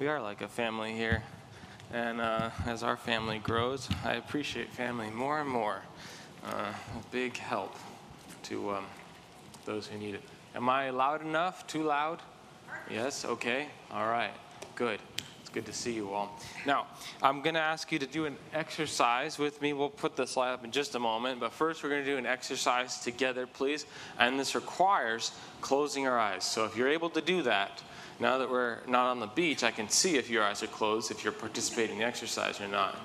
we are like a family here. And uh, as our family grows, I appreciate family more and more. Uh, a big help to um, those who need it. Am I loud enough? Too loud? Yes? Okay. All right. Good. It's good to see you all. Now, I'm going to ask you to do an exercise with me. We'll put the slide up in just a moment, but first we're going to do an exercise together, please. And this requires closing our eyes. So if you're able to do that, now that we're not on the beach, I can see if your eyes are closed, if you're participating in the exercise or not.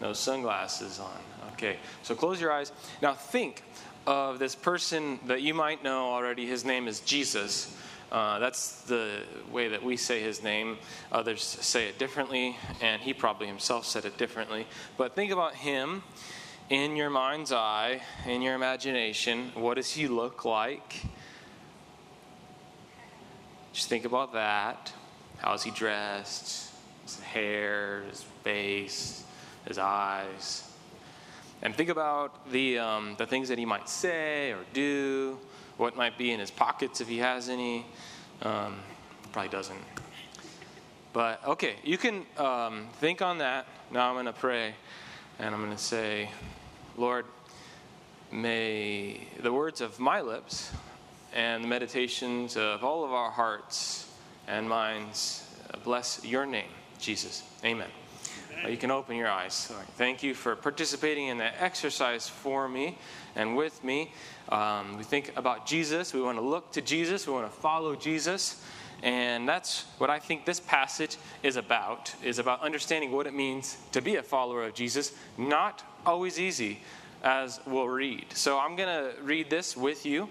No sunglasses on. Okay, so close your eyes. Now think of this person that you might know already. His name is Jesus. Uh, that's the way that we say his name. Others say it differently, and he probably himself said it differently. But think about him in your mind's eye, in your imagination. What does he look like? Just think about that. How is he dressed? His hair, his face, his eyes. And think about the, um, the things that he might say or do, what might be in his pockets if he has any. Um, probably doesn't. But okay, you can um, think on that. Now I'm going to pray and I'm going to say, Lord, may the words of my lips and the meditations of all of our hearts and minds bless your name, Jesus. Amen. You can open your eyes. Thank you for participating in that exercise for me and with me. Um, we think about Jesus. We want to look to Jesus. We want to follow Jesus. And that's what I think this passage is about, is about understanding what it means to be a follower of Jesus. Not always easy, as we'll read. So I'm going to read this with you.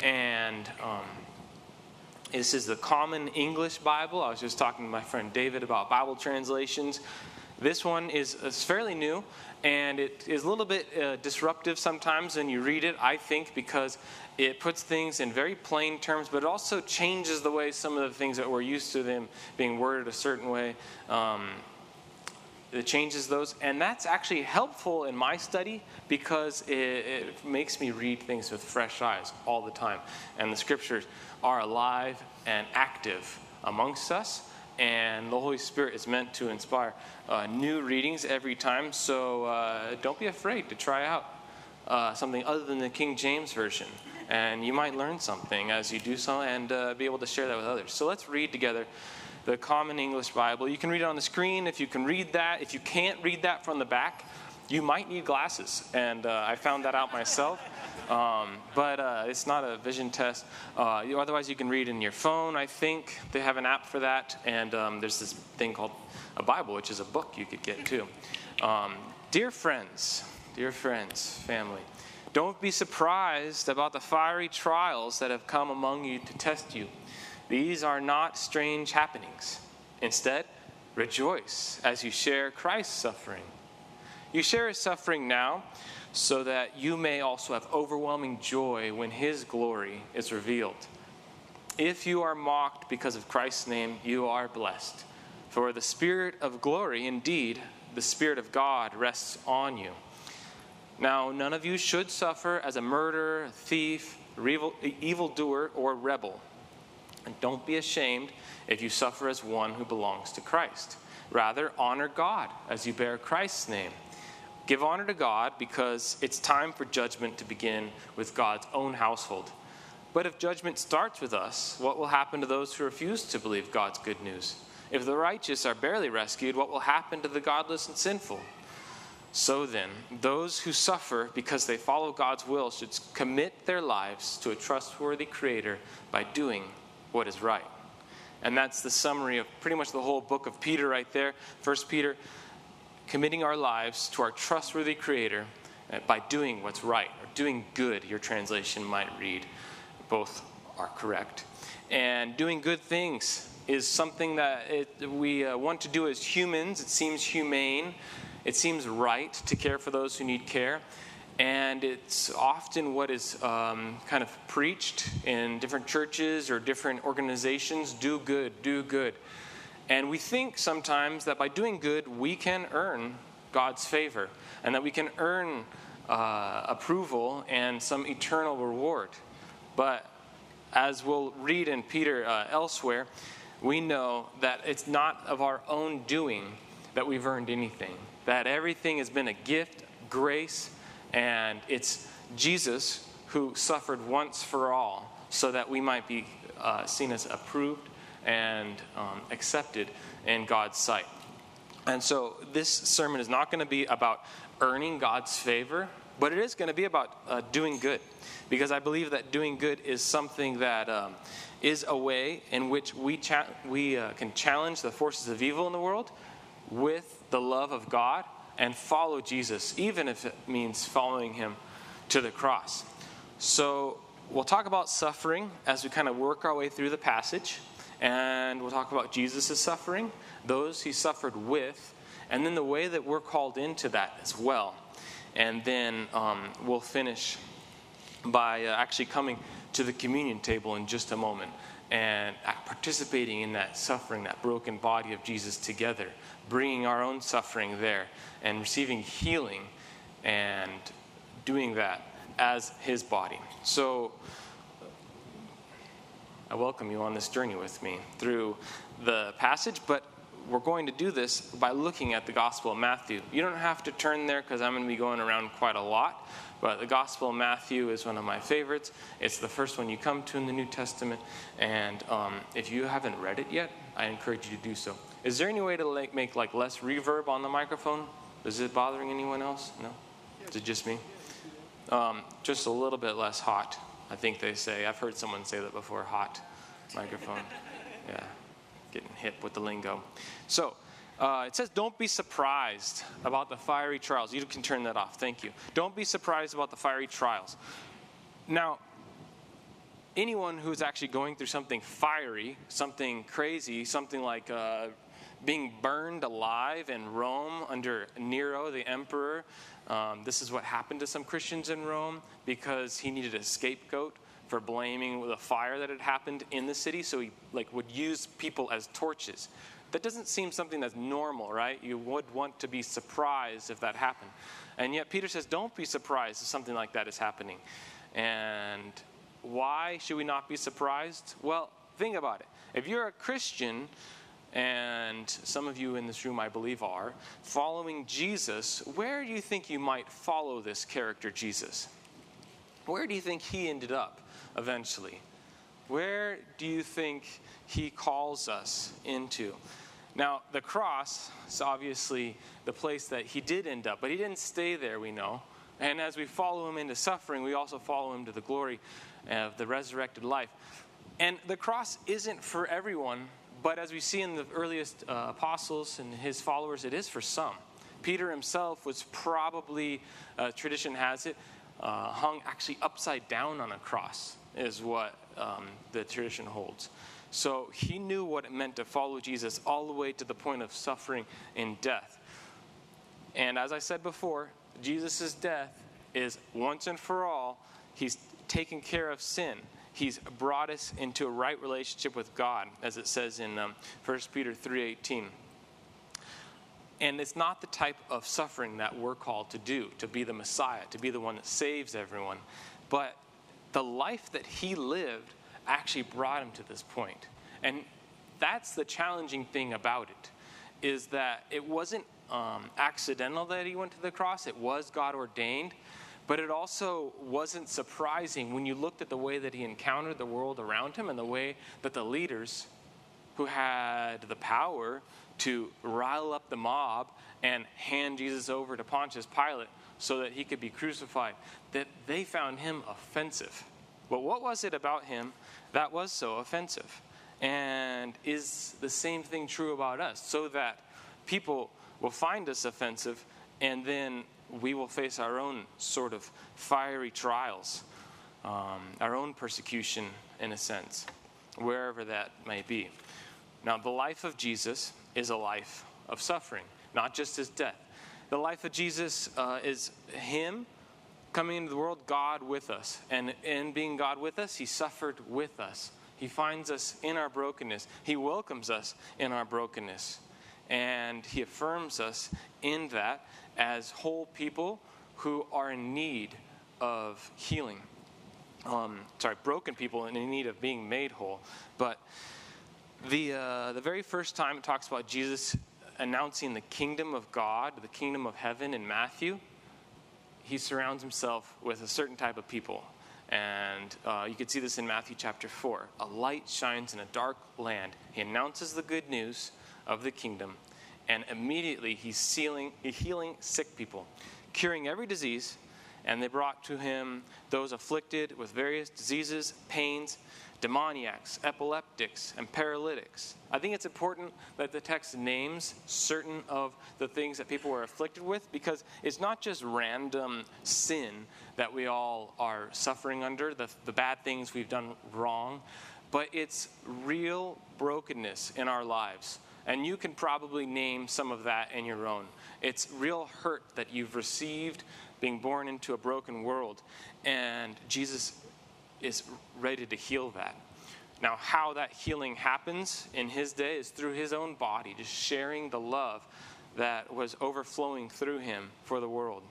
And um, this is the Common English Bible. I was just talking to my friend David about Bible translations. This one is, is fairly new, and it is a little bit uh, disruptive sometimes when you read it, I think, because it puts things in very plain terms, but it also changes the way some of the things that we're used to them being worded a certain way. Um, it changes those, and that's actually helpful in my study because it, it makes me read things with fresh eyes all the time. And the scriptures are alive and active amongst us and the Holy Spirit is meant to inspire uh, new readings every time. So uh, don't be afraid to try out uh, something other than the King James Version. And you might learn something as you do so and uh, be able to share that with others. So let's read together the Common English Bible. You can read it on the screen if you can read that. If you can't read that from the back, you might need glasses. And uh, I found that out myself. Um, but uh, it's not a vision test. Uh, you, otherwise, you can read in your phone, I think. They have an app for that. And um, there's this thing called a Bible, which is a book you could get too. Um, dear friends, dear friends, family, don't be surprised about the fiery trials that have come among you to test you. These are not strange happenings. Instead, rejoice as you share Christ's suffering. You share his suffering now so that you may also have overwhelming joy when his glory is revealed. If you are mocked because of Christ's name, you are blessed. For the Spirit of glory, indeed, the Spirit of God rests on you. Now, none of you should suffer as a murderer, thief, evil, evildoer, or rebel. And don't be ashamed if you suffer as one who belongs to Christ. Rather, honor God as you bear Christ's name. Give honor to God because it's time for judgment to begin with God's own household. But if judgment starts with us, what will happen to those who refuse to believe God's good news? If the righteous are barely rescued, what will happen to the godless and sinful? So then, those who suffer because they follow God's will should commit their lives to a trustworthy Creator by doing what is right. And that's the summary of pretty much the whole book of Peter right there. First Peter committing our lives to our trustworthy Creator uh, by doing what's right or doing good, your translation might read. Both are correct. And doing good things is something that it, we uh, want to do as humans. It seems humane, it seems right to care for those who need care. And it's often what is um, kind of preached in different churches or different organizations do good, do good. And we think sometimes that by doing good, we can earn God's favor and that we can earn uh, approval and some eternal reward. But as we'll read in Peter uh, elsewhere, we know that it's not of our own doing that we've earned anything, that everything has been a gift, grace, and it's Jesus who suffered once for all so that we might be uh, seen as approved and um, accepted in God's sight. And so this sermon is not going to be about earning God's favor, but it is going to be about uh, doing good. Because I believe that doing good is something that um, is a way in which we, cha- we uh, can challenge the forces of evil in the world with the love of God and follow Jesus, even if it means following him to the cross. So we'll talk about suffering as we kind of work our way through the passage. And we'll talk about Jesus' suffering, those he suffered with, and then the way that we're called into that as well. And then um, we'll finish by uh, actually coming to the communion table in just a moment and uh, participating in that suffering, that broken body of Jesus together, bringing our own suffering there and receiving healing and doing that as his body. So, I welcome you on this journey with me through the passage, but we're going to do this by looking at the Gospel of Matthew. You don't have to turn there because I'm going to be going around quite a lot, but the Gospel of Matthew is one of my favorites. It's the first one you come to in the New Testament, and um, if you haven't read it yet, I encourage you to do so. Is there any way to like, make like less reverb on the microphone? Is it bothering anyone else? No? Is it just me? Um, just a little bit less hot, I think they say. I've heard someone say that before hot microphone. Yeah, getting hip with the lingo. So, uh, it says, don't be surprised about the fiery trials. You can turn that off. Thank you. Don't be surprised about the fiery trials. Now, anyone who's actually going through something fiery, something crazy, something like uh, being burned alive in Rome under Nero, the emperor, um, this is what happened to some Christians in Rome because he needed a scapegoat for blaming the fire that had happened in the city. So he like would use people as torches that doesn't seem something that's normal, right? You would want to be surprised if that happened. And yet, Peter says, don't be surprised if something like that is happening. And why should we not be surprised? Well, think about it. If you're a Christian, and some of you in this room, I believe, are, following Jesus, where do you think you might follow this character, Jesus? Where do you think he ended up eventually? Where do you think he calls us into? Now, the cross is obviously the place that he did end up, but he didn't stay there, we know. And as we follow him into suffering, we also follow him to the glory of the resurrected life. And the cross isn't for everyone, but as we see in the earliest uh, apostles and his followers, it is for some. Peter himself was probably, uh, tradition has it, uh, hung actually upside down on a cross, is what um, the tradition holds. So he knew what it meant to follow Jesus all the way to the point of suffering and death. And as I said before, Jesus' death is once and for all. He's taken care of sin. He's brought us into a right relationship with God, as it says in um, 1 Peter 3.18. And it's not the type of suffering that we're called to do, to be the Messiah, to be the one that saves everyone. But the life that he lived actually brought him to this point. And that's the challenging thing about it, is that it wasn't um, accidental that he went to the cross, it was God ordained. But it also wasn't surprising when you looked at the way that he encountered the world around him and the way that the leaders who had the power to rile up the mob and hand Jesus over to Pontius Pilate so that he could be crucified, that they found him offensive. But what was it about him that was so offensive. And is the same thing true about us? So that people will find us offensive and then we will face our own sort of fiery trials, um, our own persecution, in a sense, wherever that may be. Now, the life of Jesus is a life of suffering, not just his death. The life of Jesus uh, is Him coming into the world, God with us. And in being God with us, He suffered with us. He finds us in our brokenness. He welcomes us in our brokenness. And He affirms us in that as whole people who are in need of healing. Um, sorry, broken people in need of being made whole. But The, uh, the very first time it talks about Jesus announcing the kingdom of God, the kingdom of heaven in Matthew, he surrounds himself with a certain type of people. And uh, you can see this in Matthew chapter 4. A light shines in a dark land. He announces the good news of the kingdom, and immediately he's healing, healing sick people, curing every disease. And they brought to him those afflicted with various diseases, pains, demoniacs, epileptics, and paralytics. I think it's important that the text names certain of the things that people were afflicted with because it's not just random sin that we all are suffering under, the, the bad things we've done wrong, but it's real brokenness in our lives. And you can probably name some of that in your own. It's real hurt that you've received being born into a broken world. And Jesus is ready to heal that. Now, how that healing happens in his day is through his own body, just sharing the love that was overflowing through him for the world.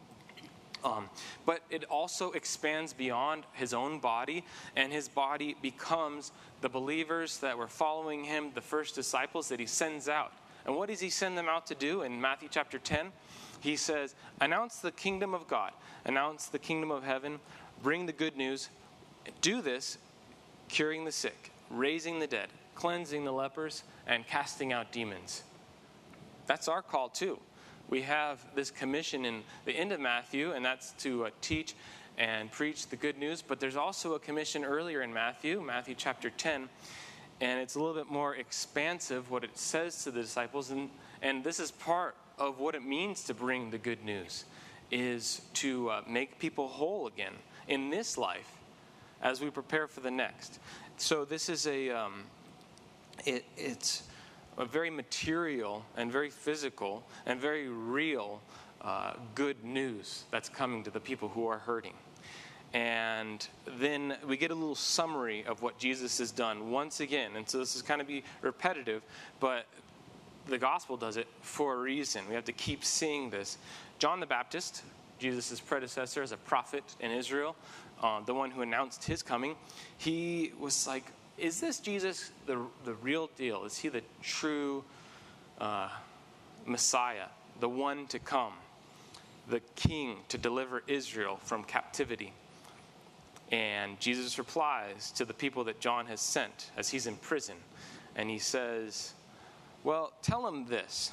Um, but it also expands beyond his own body, and his body becomes the believers that were following him, the first disciples that he sends out. And what does he send them out to do in Matthew chapter 10? He says, Announce the kingdom of God, announce the kingdom of heaven, bring the good news, do this, curing the sick, raising the dead, cleansing the lepers, and casting out demons. That's our call too. We have this commission in the end of Matthew, and that's to uh, teach and preach the good news. But there's also a commission earlier in Matthew, Matthew chapter 10, and it's a little bit more expansive what it says to the disciples. And, and this is part of what it means to bring the good news, is to uh, make people whole again in this life as we prepare for the next. So this is a, um, it, it's a very material and very physical and very real uh, good news that's coming to the people who are hurting. And then we get a little summary of what Jesus has done once again. And so this is kind of be repetitive, but the gospel does it for a reason. We have to keep seeing this. John the Baptist, Jesus' predecessor as a prophet in Israel, uh, the one who announced his coming, he was like, Is this Jesus the, the real deal? Is he the true uh, Messiah, the one to come, the king to deliver Israel from captivity? And Jesus replies to the people that John has sent as he's in prison. And he says, Well, tell him this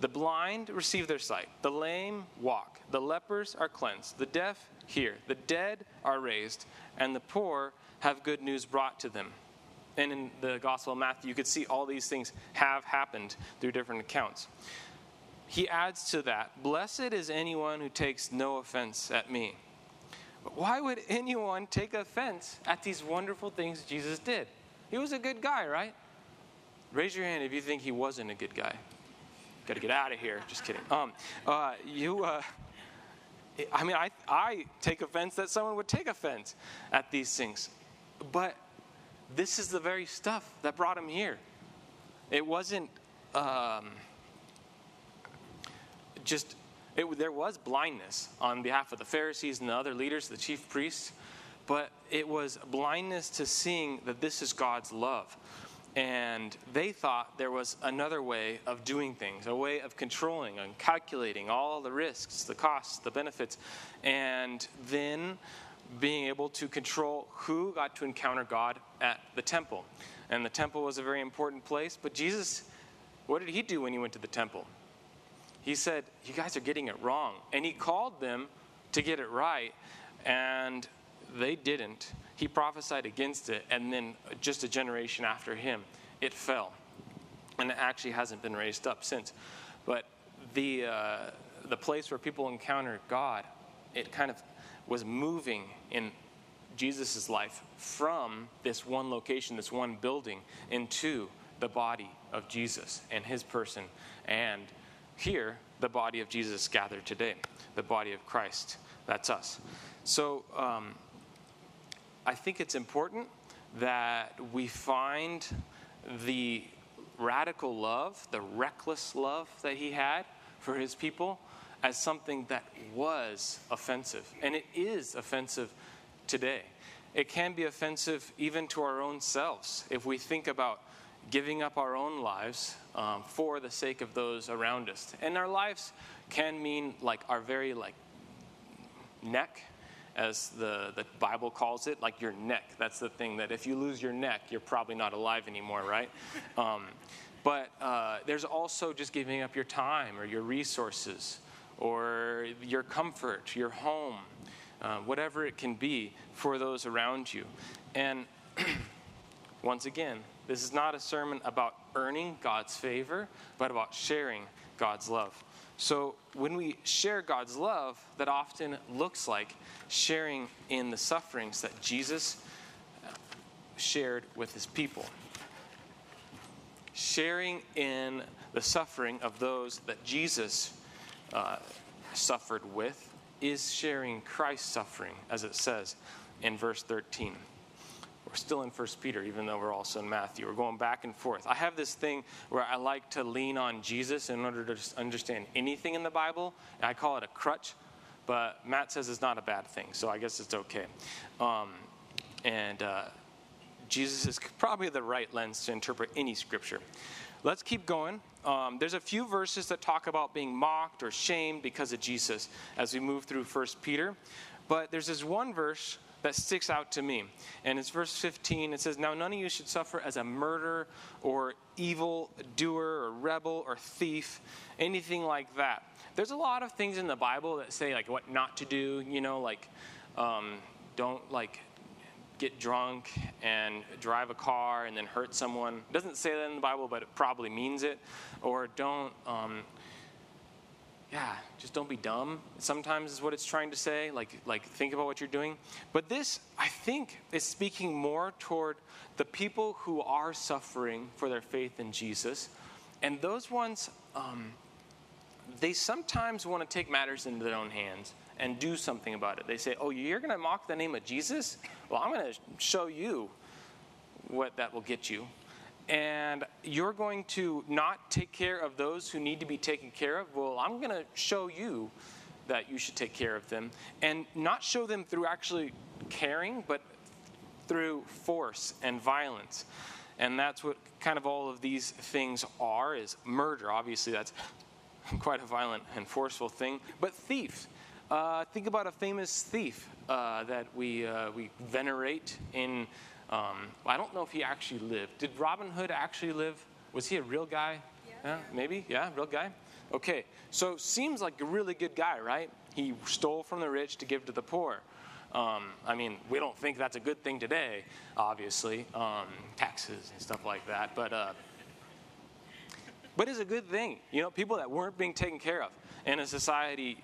the blind receive their sight, the lame walk, the lepers are cleansed, the deaf hear, the dead are raised, and the poor have good news brought to them. And in the Gospel of Matthew, you could see all these things have happened through different accounts. He adds to that Blessed is anyone who takes no offense at me. Why would anyone take offense at these wonderful things Jesus did? He was a good guy, right? Raise your hand if you think he wasn't a good guy. Got to get out of here. Just kidding. Um, uh, you, uh, I mean, I, I take offense that someone would take offense at these things. But this is the very stuff that brought him here. It wasn't um, just, it, there was blindness on behalf of the Pharisees and the other leaders, the chief priests, but it was blindness to seeing that this is God's love and they thought there was another way of doing things, a way of controlling and calculating all the risks, the costs, the benefits, and then being able to control who got to encounter God at the temple. And the temple was a very important place, but Jesus, what did he do when he went to the temple? He said, You guys are getting it wrong. And he called them to get it right, and they didn't he prophesied against it, and then just a generation after him, it fell. And it actually hasn't been raised up since. But the, uh, the place where people encounter God, it kind of was moving in Jesus' life from this one location, this one building, into the body of Jesus and his person. And here, the body of Jesus gathered today, the body of Christ. That's us. So, um, I think it's important that we find the radical love, the reckless love that he had for his people, as something that was offensive. And it is offensive today. It can be offensive even to our own selves if we think about giving up our own lives um, for the sake of those around us. And our lives can mean like our very like neck, as the, the Bible calls it, like your neck. That's the thing that if you lose your neck, you're probably not alive anymore, right? Um, but uh, there's also just giving up your time or your resources or your comfort, your home, uh, whatever it can be for those around you. And once again, this is not a sermon about earning God's favor, but about sharing God's love. So when we share God's love, that often looks like sharing in the sufferings that Jesus shared with his people. Sharing in the suffering of those that Jesus uh, suffered with is sharing Christ's suffering, as it says in verse 13. We're still in First Peter, even though we're also in Matthew. We're going back and forth. I have this thing where I like to lean on Jesus in order to understand anything in the Bible. I call it a crutch, but Matt says it's not a bad thing, so I guess it's okay. Um, and uh, Jesus is probably the right lens to interpret any scripture. Let's keep going. Um, there's a few verses that talk about being mocked or shamed because of Jesus as we move through First Peter. But there's this one verse that sticks out to me. And it's verse 15. It says, Now none of you should suffer as a murderer or evil doer or rebel or thief, anything like that. There's a lot of things in the Bible that say, like, what not to do, you know, like, um, don't, like, get drunk and drive a car and then hurt someone. It doesn't say that in the Bible, but it probably means it. Or don't, um, yeah, just don't be dumb. Sometimes is what it's trying to say. Like, like think about what you're doing. But this, I think, is speaking more toward the people who are suffering for their faith in Jesus, and those ones, um, they sometimes want to take matters into their own hands and do something about it. They say, "Oh, you're going to mock the name of Jesus? Well, I'm going to show you what that will get you." And you're going to not take care of those who need to be taken care of, well, I'm going to show you that you should take care of them. And not show them through actually caring, but through force and violence. And that's what kind of all of these things are is murder. Obviously, that's quite a violent and forceful thing. But thief. Uh, think about a famous thief uh, that we, uh, we venerate in um, I don't know if he actually lived. Did Robin Hood actually live? Was he a real guy? Yeah. yeah. Maybe? Yeah, real guy? Okay, so seems like a really good guy, right? He stole from the rich to give to the poor. Um, I mean, we don't think that's a good thing today, obviously, um, taxes and stuff like that, but, uh, but it's a good thing. You know, people that weren't being taken care of in a society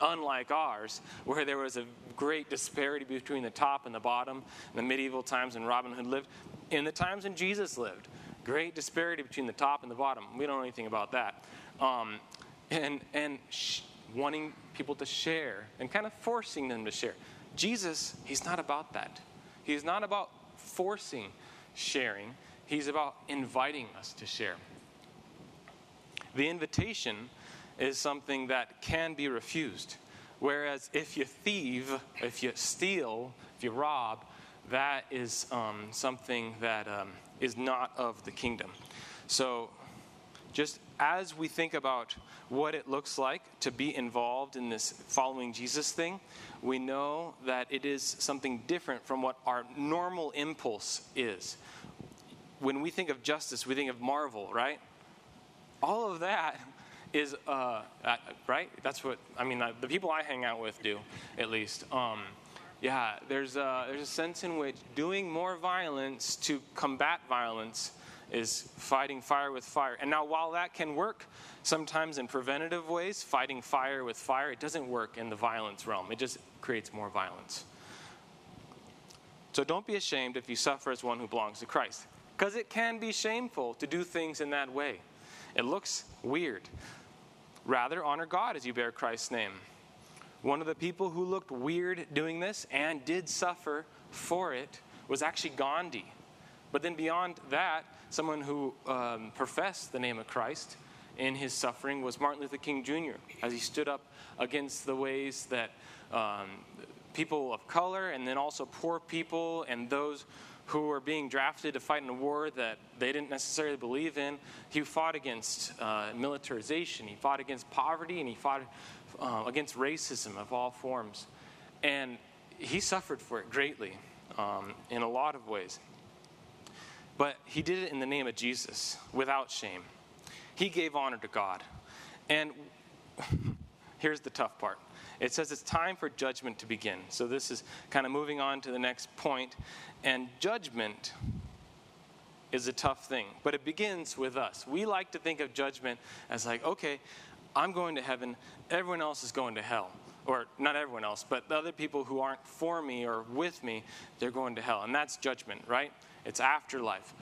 unlike ours, where there was a great disparity between the top and the bottom in the medieval times when Robin Hood lived, in the times when Jesus lived. Great disparity between the top and the bottom. We don't know anything about that. Um, and and sh- wanting people to share and kind of forcing them to share. Jesus, he's not about that. He's not about forcing sharing, he's about inviting us to share. The invitation is something that can be refused. Whereas if you thieve, if you steal, if you rob, that is um, something that um, is not of the kingdom. So, just as we think about what it looks like to be involved in this following Jesus thing, we know that it is something different from what our normal impulse is. When we think of justice, we think of Marvel, right? All of that is uh, right. That's what I mean. The people I hang out with do, at least. Um, yeah, there's a, there's a sense in which doing more violence to combat violence is fighting fire with fire. And now, while that can work sometimes in preventative ways, fighting fire with fire, it doesn't work in the violence realm. It just creates more violence. So don't be ashamed if you suffer as one who belongs to Christ, because it can be shameful to do things in that way. It looks weird. Rather, honor God as you bear Christ's name. One of the people who looked weird doing this and did suffer for it was actually Gandhi. But then beyond that, someone who um, professed the name of Christ in his suffering was Martin Luther King Jr., as he stood up against the ways that um, people of color and then also poor people and those who were being drafted to fight in a war that they didn't necessarily believe in. He fought against uh, militarization, he fought against poverty, and he fought uh, against racism of all forms. And he suffered for it greatly um, in a lot of ways. But he did it in the name of Jesus without shame. He gave honor to God. And here's the tough part it says it's time for judgment to begin. So this is kind of moving on to the next point. And judgment is a tough thing, but it begins with us. We like to think of judgment as like, okay, I'm going to heaven, everyone else is going to hell. Or not everyone else, but the other people who aren't for me or with me, they're going to hell. And that's judgment, right? It's afterlife.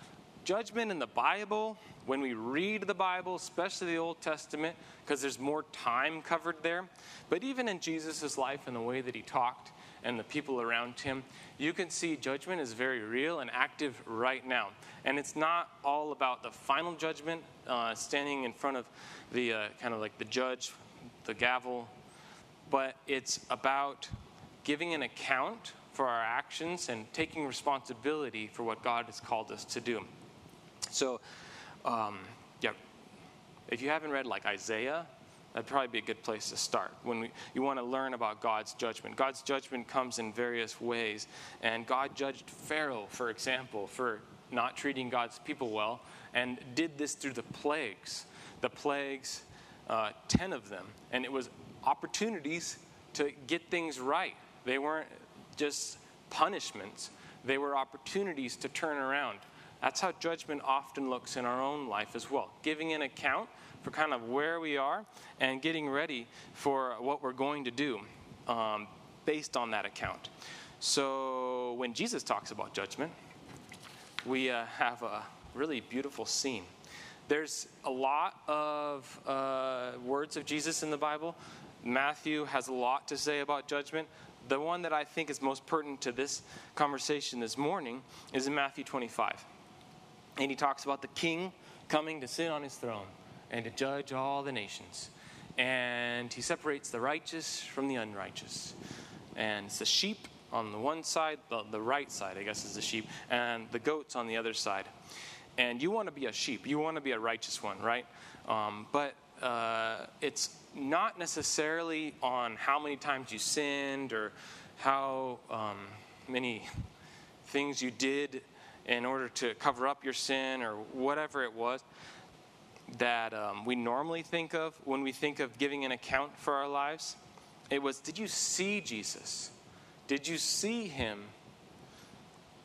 Judgment in the Bible, when we read the Bible, especially the Old Testament, because there's more time covered there, but even in Jesus' life and the way that he talked and the people around him, you can see judgment is very real and active right now. And it's not all about the final judgment, uh, standing in front of the uh, kind of like the judge, the gavel, but it's about giving an account for our actions and taking responsibility for what God has called us to do. So, um, yeah, if you haven't read like Isaiah, that'd probably be a good place to start when we, you want to learn about God's judgment. God's judgment comes in various ways, and God judged Pharaoh, for example, for not treating God's people well, and did this through the plagues. The plagues, uh, 10 of them, and it was opportunities to get things right. They weren't just punishments, they were opportunities to turn around. That's how judgment often looks in our own life as well. Giving an account for kind of where we are and getting ready for what we're going to do um, based on that account. So when Jesus talks about judgment, we uh, have a really beautiful scene. There's a lot of uh, words of Jesus in the Bible. Matthew has a lot to say about judgment. The one that I think is most pertinent to this conversation this morning is in Matthew 25. And he talks about the king coming to sit on his throne and to judge all the nations. And he separates the righteous from the unrighteous. And it's the sheep on the one side, the, the right side, I guess, is the sheep, and the goats on the other side. And you want to be a sheep, you want to be a righteous one, right? Um, but uh, it's not necessarily on how many times you sinned or how um, many things you did in order to cover up your sin or whatever it was that um, we normally think of when we think of giving an account for our lives. It was, did you see Jesus? Did you see him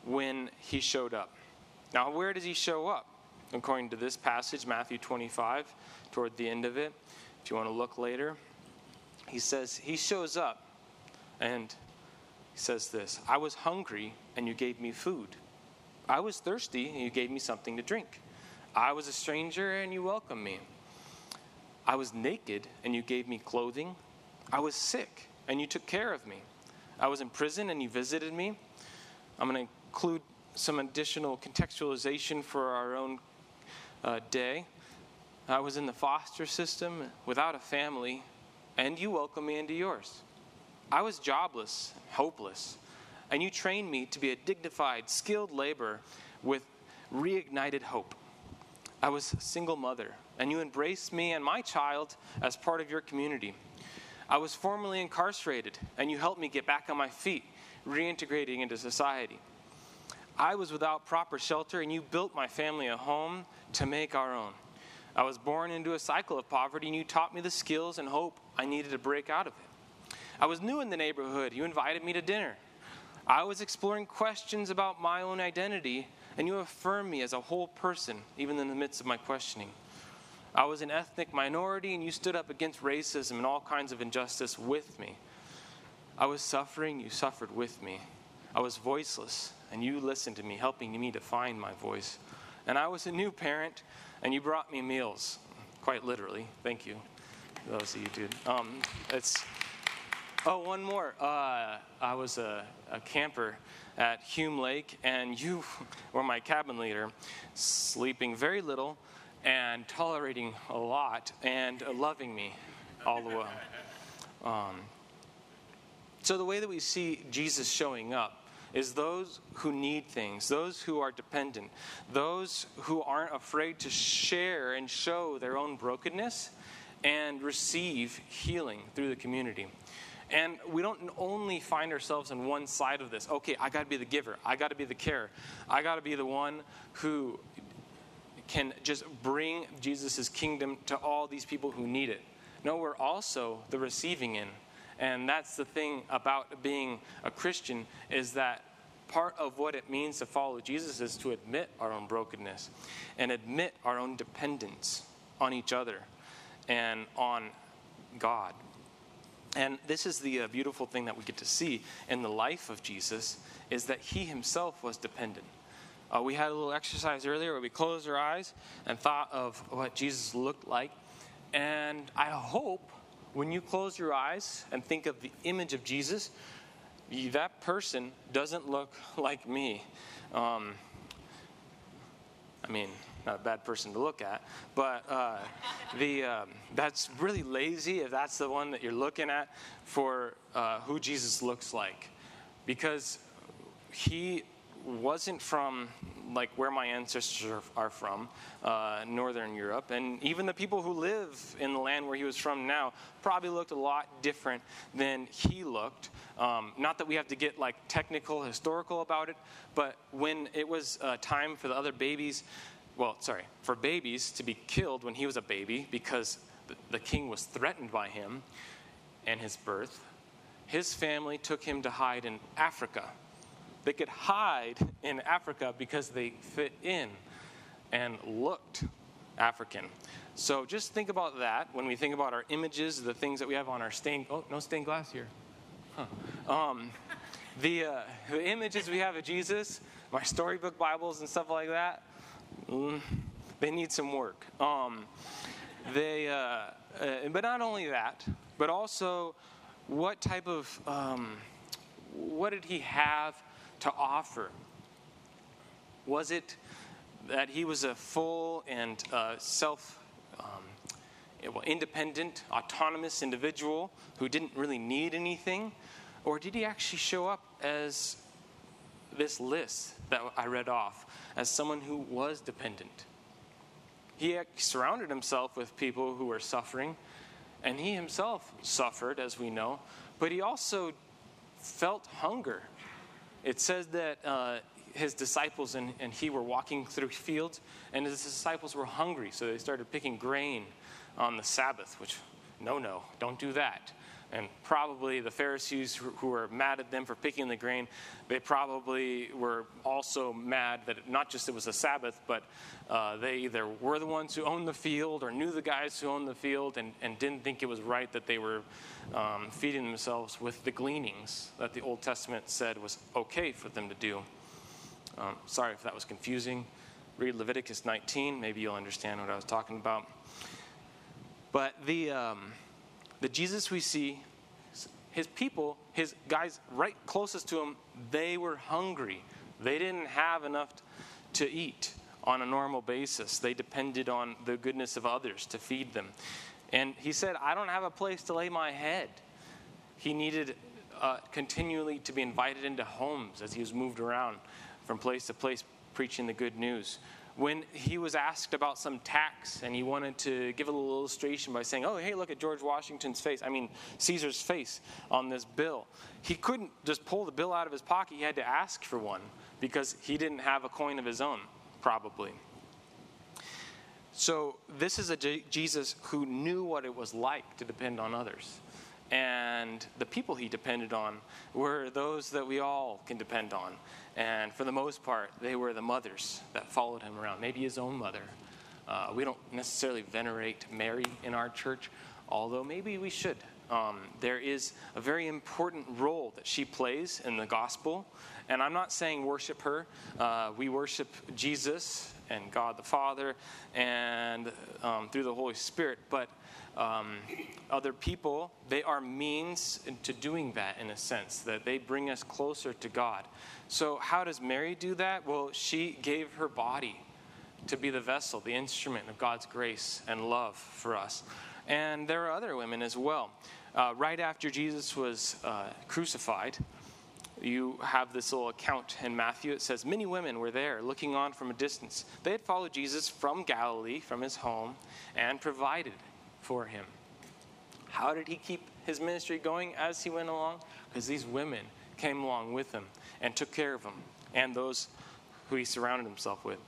when he showed up? Now, where does he show up? According to this passage, Matthew 25, toward the end of it, if you want to look later, he says, He shows up and he says this I was hungry and you gave me food. I was thirsty, and you gave me something to drink. I was a stranger, and you welcomed me. I was naked, and you gave me clothing. I was sick, and you took care of me. I was in prison, and you visited me. I'm going to include some additional contextualization for our own uh, day. I was in the foster system without a family, and you welcomed me into yours. I was jobless, hopeless, and you trained me to be a dignified, skilled laborer with reignited hope. I was a single mother, and you embraced me and my child as part of your community. I was formerly incarcerated, and you helped me get back on my feet, reintegrating into society. I was without proper shelter, and you built my family a home to make our own. I was born into a cycle of poverty, and you taught me the skills and hope I needed to break out of it. I was new in the neighborhood. You invited me to dinner. I was exploring questions about my own identity, and you affirmed me as a whole person, even in the midst of my questioning. I was an ethnic minority, and you stood up against racism and all kinds of injustice with me. I was suffering, you suffered with me. I was voiceless, and you listened to me, helping me to find my voice. And I was a new parent, and you brought me meals, quite literally. Thank you, those of you, dude. Um, it's Oh, one more. Uh, I was a, a, camper at Hume Lake, and you were my cabin leader, sleeping very little and tolerating a lot and loving me all the way. Um, so, the way that we see Jesus showing up is those who need things, those who are dependent, those who aren't afraid to share and show their own brokenness and receive healing through the community. And we don't only find ourselves on one side of this. Okay, I got to be the giver. I got to be the carer. I got to be the one who can just bring Jesus' kingdom to all these people who need it. No, we're also the receiving end. And that's the thing about being a Christian is that part of what it means to follow Jesus is to admit our own brokenness and admit our own dependence on each other and on God. And this is the uh, beautiful thing that we get to see in the life of Jesus is that he himself was dependent. Uh, we had a little exercise earlier where we closed our eyes and thought of what Jesus looked like. And I hope when you close your eyes and think of the image of Jesus, that person doesn't look like me. Um, I mean, not a bad person to look at, but uh, the um, that's really lazy if that's the one that you're looking at for uh, who Jesus looks like, because he wasn't from like where my ancestors are from, uh, Northern Europe, and even the people who live in the land where he was from now probably looked a lot different than he looked. Um, not that we have to get like technical, historical about it, but when it was uh, time for the other babies well, sorry, for babies to be killed when he was a baby because the king was threatened by him and his birth, his family took him to hide in Africa. They could hide in Africa because they fit in and looked African. So just think about that when we think about our images, the things that we have on our stained. Oh, no stained glass here. Huh. Um, the, uh, the images we have of Jesus, my storybook Bibles and stuff like that Mm, they need some work. Um, they, uh, uh, but not only that, but also what type of, um, what did he have to offer? Was it that he was a full and uh, self um, independent, autonomous individual who didn't really need anything? Or did he actually show up as this list that I read off? As someone who was dependent. He surrounded himself with people who were suffering, and he himself suffered, as we know, but he also felt hunger. It says that uh, his disciples and, and he were walking through fields, and his disciples were hungry, so they started picking grain on the Sabbath, which, no, no, don't do that. And probably the Pharisees who were mad at them for picking the grain, they probably were also mad that not just it was a Sabbath, but uh, they either were the ones who owned the field or knew the guys who owned the field and, and didn't think it was right that they were um, feeding themselves with the gleanings that the Old Testament said was okay for them to do. Um, sorry if that was confusing. Read Leviticus 19, maybe you'll understand what I was talking about. But the. Um, the Jesus we see, his people, his guys right closest to him, they were hungry. They didn't have enough to eat on a normal basis. They depended on the goodness of others to feed them. And he said, I don't have a place to lay my head. He needed uh, continually to be invited into homes as he was moved around from place to place preaching the good news when he was asked about some tax and he wanted to give a little illustration by saying, Oh, hey, look at George Washington's face, I mean, Caesar's face on this bill. He couldn't just pull the bill out of his pocket, he had to ask for one because he didn't have a coin of his own, probably. So, this is a Jesus who knew what it was like to depend on others. And the people he depended on were those that we all can depend on. And for the most part, they were the mothers that followed him around, maybe his own mother. Uh, we don't necessarily venerate Mary in our church, although maybe we should. Um, there is a very important role that she plays in the gospel. And I'm not saying worship her. Uh, we worship Jesus and God the Father and um, through the Holy Spirit. But um, other people, they are means to doing that in a sense, that they bring us closer to God. So, how does Mary do that? Well, she gave her body to be the vessel, the instrument of God's grace and love for us. And there are other women as well. Uh, right after Jesus was uh, crucified, you have this little account in Matthew. It says, Many women were there looking on from a distance. They had followed Jesus from Galilee, from his home, and provided for him. How did he keep his ministry going as he went along? Because these women came along with him and took care of him and those who he surrounded himself with.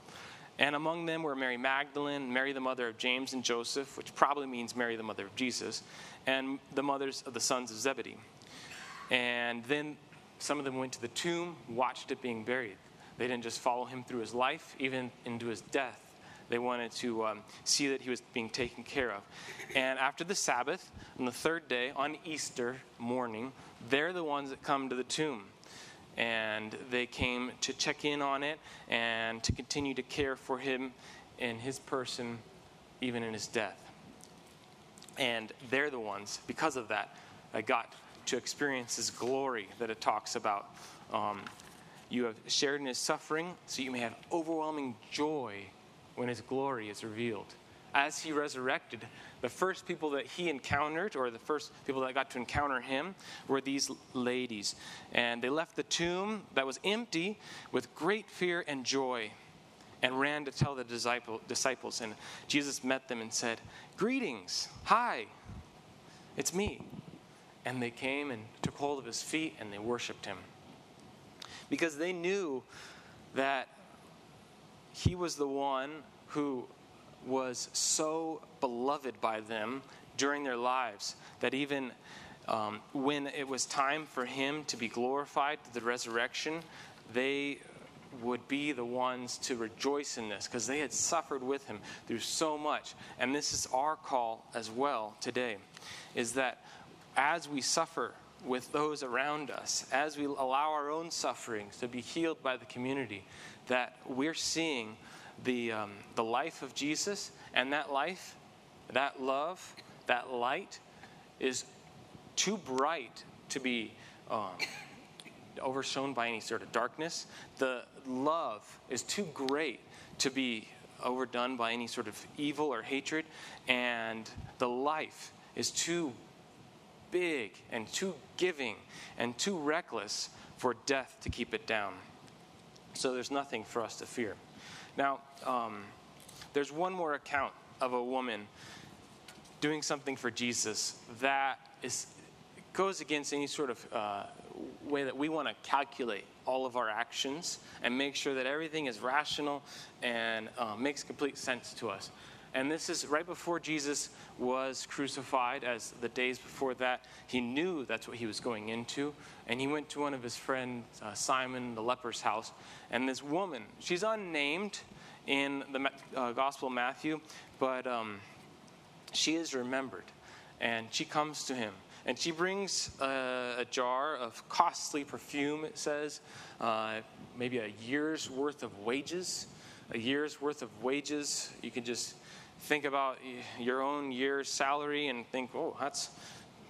And among them were Mary Magdalene, Mary the mother of James and Joseph, which probably means Mary the mother of Jesus, and the mothers of the sons of Zebedee. And then some of them went to the tomb, watched it being buried. They didn't just follow him through his life, even into his death. They wanted to um, see that he was being taken care of. And after the Sabbath, on the third day, on Easter morning, they're the ones that come to the tomb. And they came to check in on it and to continue to care for him in his person, even in his death. And they're the ones, because of that, I got to experience his glory that it talks about. Um, you have shared in his suffering, so you may have overwhelming joy when his glory is revealed. As he resurrected, the first people that he encountered, or the first people that got to encounter him, were these ladies. And they left the tomb that was empty with great fear and joy and ran to tell the disciple, disciples. And Jesus met them and said, Greetings, hi, it's me. And they came and took hold of his feet and they worshiped him. Because they knew that he was the one who was so beloved by them during their lives that even um, when it was time for him to be glorified, the resurrection, they would be the ones to rejoice in this because they had suffered with him through so much. And this is our call as well today is that as we suffer with those around us, as we allow our own sufferings to be healed by the community, that we're seeing the, um, the life of Jesus, and that life, that love, that light is too bright to be um, overshone by any sort of darkness. The love is too great to be overdone by any sort of evil or hatred. And the life is too big and too giving and too reckless for death to keep it down. So there's nothing for us to fear. Now, um, there's one more account of a woman doing something for Jesus that is goes against any sort of uh, way that we want to calculate all of our actions and make sure that everything is rational and uh, makes complete sense to us. And this is right before Jesus was crucified, as the days before that, he knew that's what he was going into. And he went to one of his friends, uh, Simon the leper's house. And this woman, she's unnamed in the uh, Gospel of Matthew, but um, she is remembered. And she comes to him. And she brings a, a jar of costly perfume, it says, uh, maybe a year's worth of wages. A year's worth of wages. You can just think about your own year's salary and think, oh, that's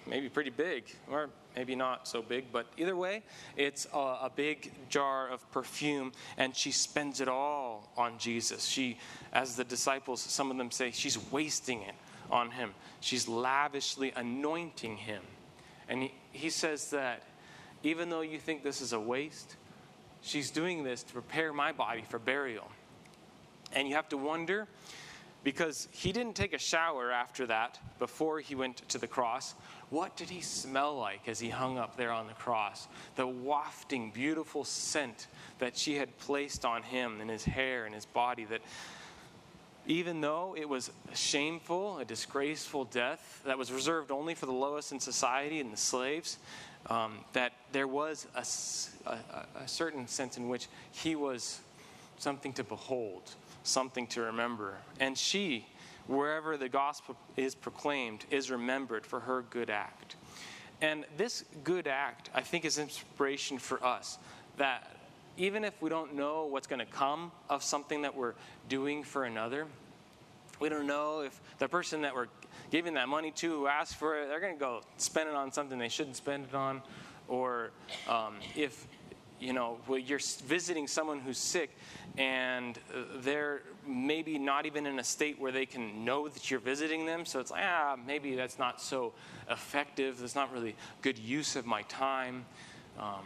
maybe pretty big, or maybe not so big, but either way, it's a, a, big jar of perfume, and she spends it all on Jesus. She, as the disciples, some of them say, she's wasting it on him. She's lavishly anointing him. And he, he says that even though you think this is a waste, she's doing this to prepare my body for burial. And you have to wonder because he didn't take a shower after that before he went to the cross. What did he smell like as he hung up there on the cross? The wafting, beautiful scent that she had placed on him and his hair and his body that even though it was a shameful, a disgraceful death that was reserved only for the lowest in society and the slaves, um, that there was a, a, a certain sense in which he was something to behold something to remember. And she, wherever the gospel is proclaimed, is remembered for her good act. And this good act, I think, is inspiration for us that even if we don't know what's going to come of something that we're doing for another, we don't know if the person that we're giving that money to who asked for it, they're going to go spend it on something they shouldn't spend it on, or um, if you know, you're visiting someone who's sick and they're maybe not even in a state where they can know that you're visiting them. So it's like, ah, maybe that's not so effective. That's not really good use of my time. Um,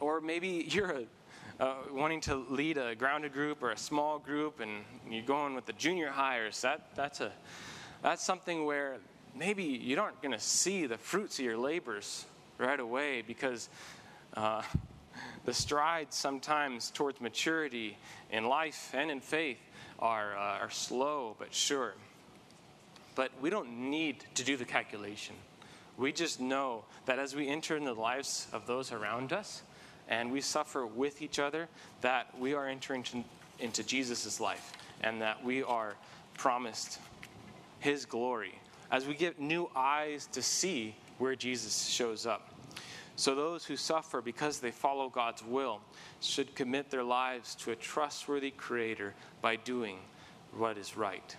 or maybe you're a, uh, wanting to lead a grounded group or a small group, and you're going with the junior hires. That that's a that's something where maybe you aren't going to see the fruits of your labors right away because uh, the strides sometimes towards maturity in life and in faith are, uh, are slow but sure. But we don't need to do the calculation. We just know that as we enter in the lives of those around us and we suffer with each other, that we are entering into Jesus' life and that we are promised his glory as we get new eyes to see where Jesus shows up. So, those who suffer because they follow God's will should commit their lives to a trustworthy Creator by doing what is right.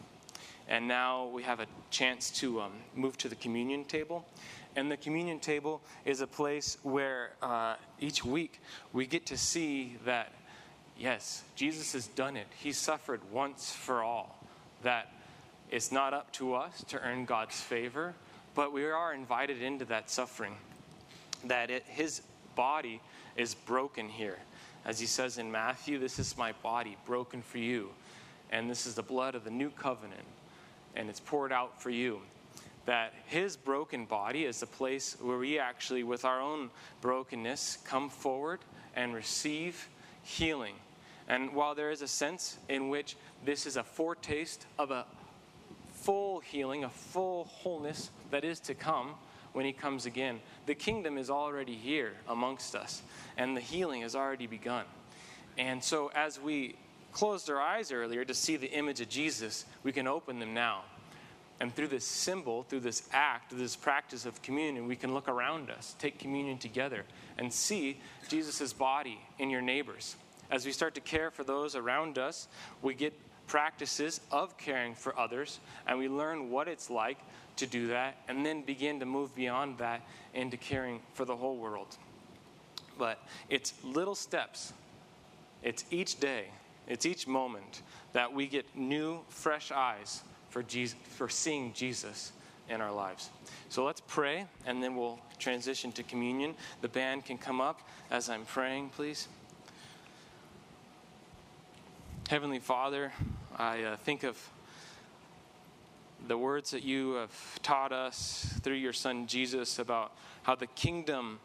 And now we have a chance to um, move to the communion table. And the communion table is a place where uh, each week we get to see that, yes, Jesus has done it. He suffered once for all. That it's not up to us to earn God's favor, but we are invited into that suffering. That it, his body is broken here. As he says in Matthew, this is my body broken for you. And this is the blood of the new covenant. And it's poured out for you. That his broken body is the place where we actually, with our own brokenness, come forward and receive healing. And while there is a sense in which this is a foretaste of a full healing, a full wholeness that is to come when he comes again. The kingdom is already here amongst us, and the healing has already begun. And so, as we closed our eyes earlier to see the image of Jesus, we can open them now. And through this symbol, through this act, through this practice of communion, we can look around us, take communion together, and see Jesus' body in your neighbors. As we start to care for those around us, we get practices of caring for others, and we learn what it's like to do that, and then begin to move beyond that into caring for the whole world. But it's little steps, it's each day, it's each moment that we get new, fresh eyes for, Jesus, for seeing Jesus in our lives. So let's pray, and then we'll transition to communion. The band can come up as I'm praying, please. Heavenly Father, I uh, think of the words that you have taught us through your Son Jesus about how the kingdom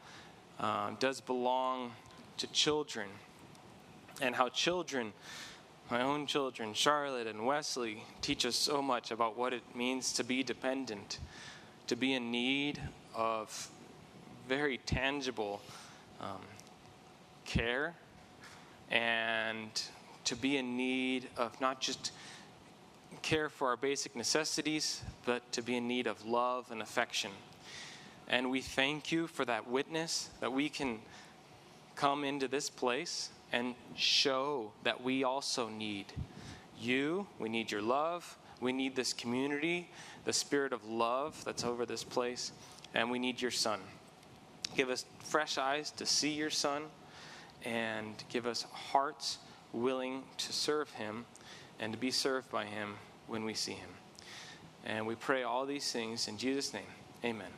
uh, does belong to children, and how children, my own children, Charlotte and Wesley, teach us so much about what it means to be dependent, to be in need of very tangible um, care and to be in need of not just care for our basic necessities, but to be in need of love and affection. And we thank you for that witness that we can come into this place and show that we also need you. We need your love. We need this community, the spirit of love that's over this place. And we need your son. Give us fresh eyes to see your son and give us hearts willing to serve him and to be served by him when we see him. And we pray all these things in Jesus' name. Amen.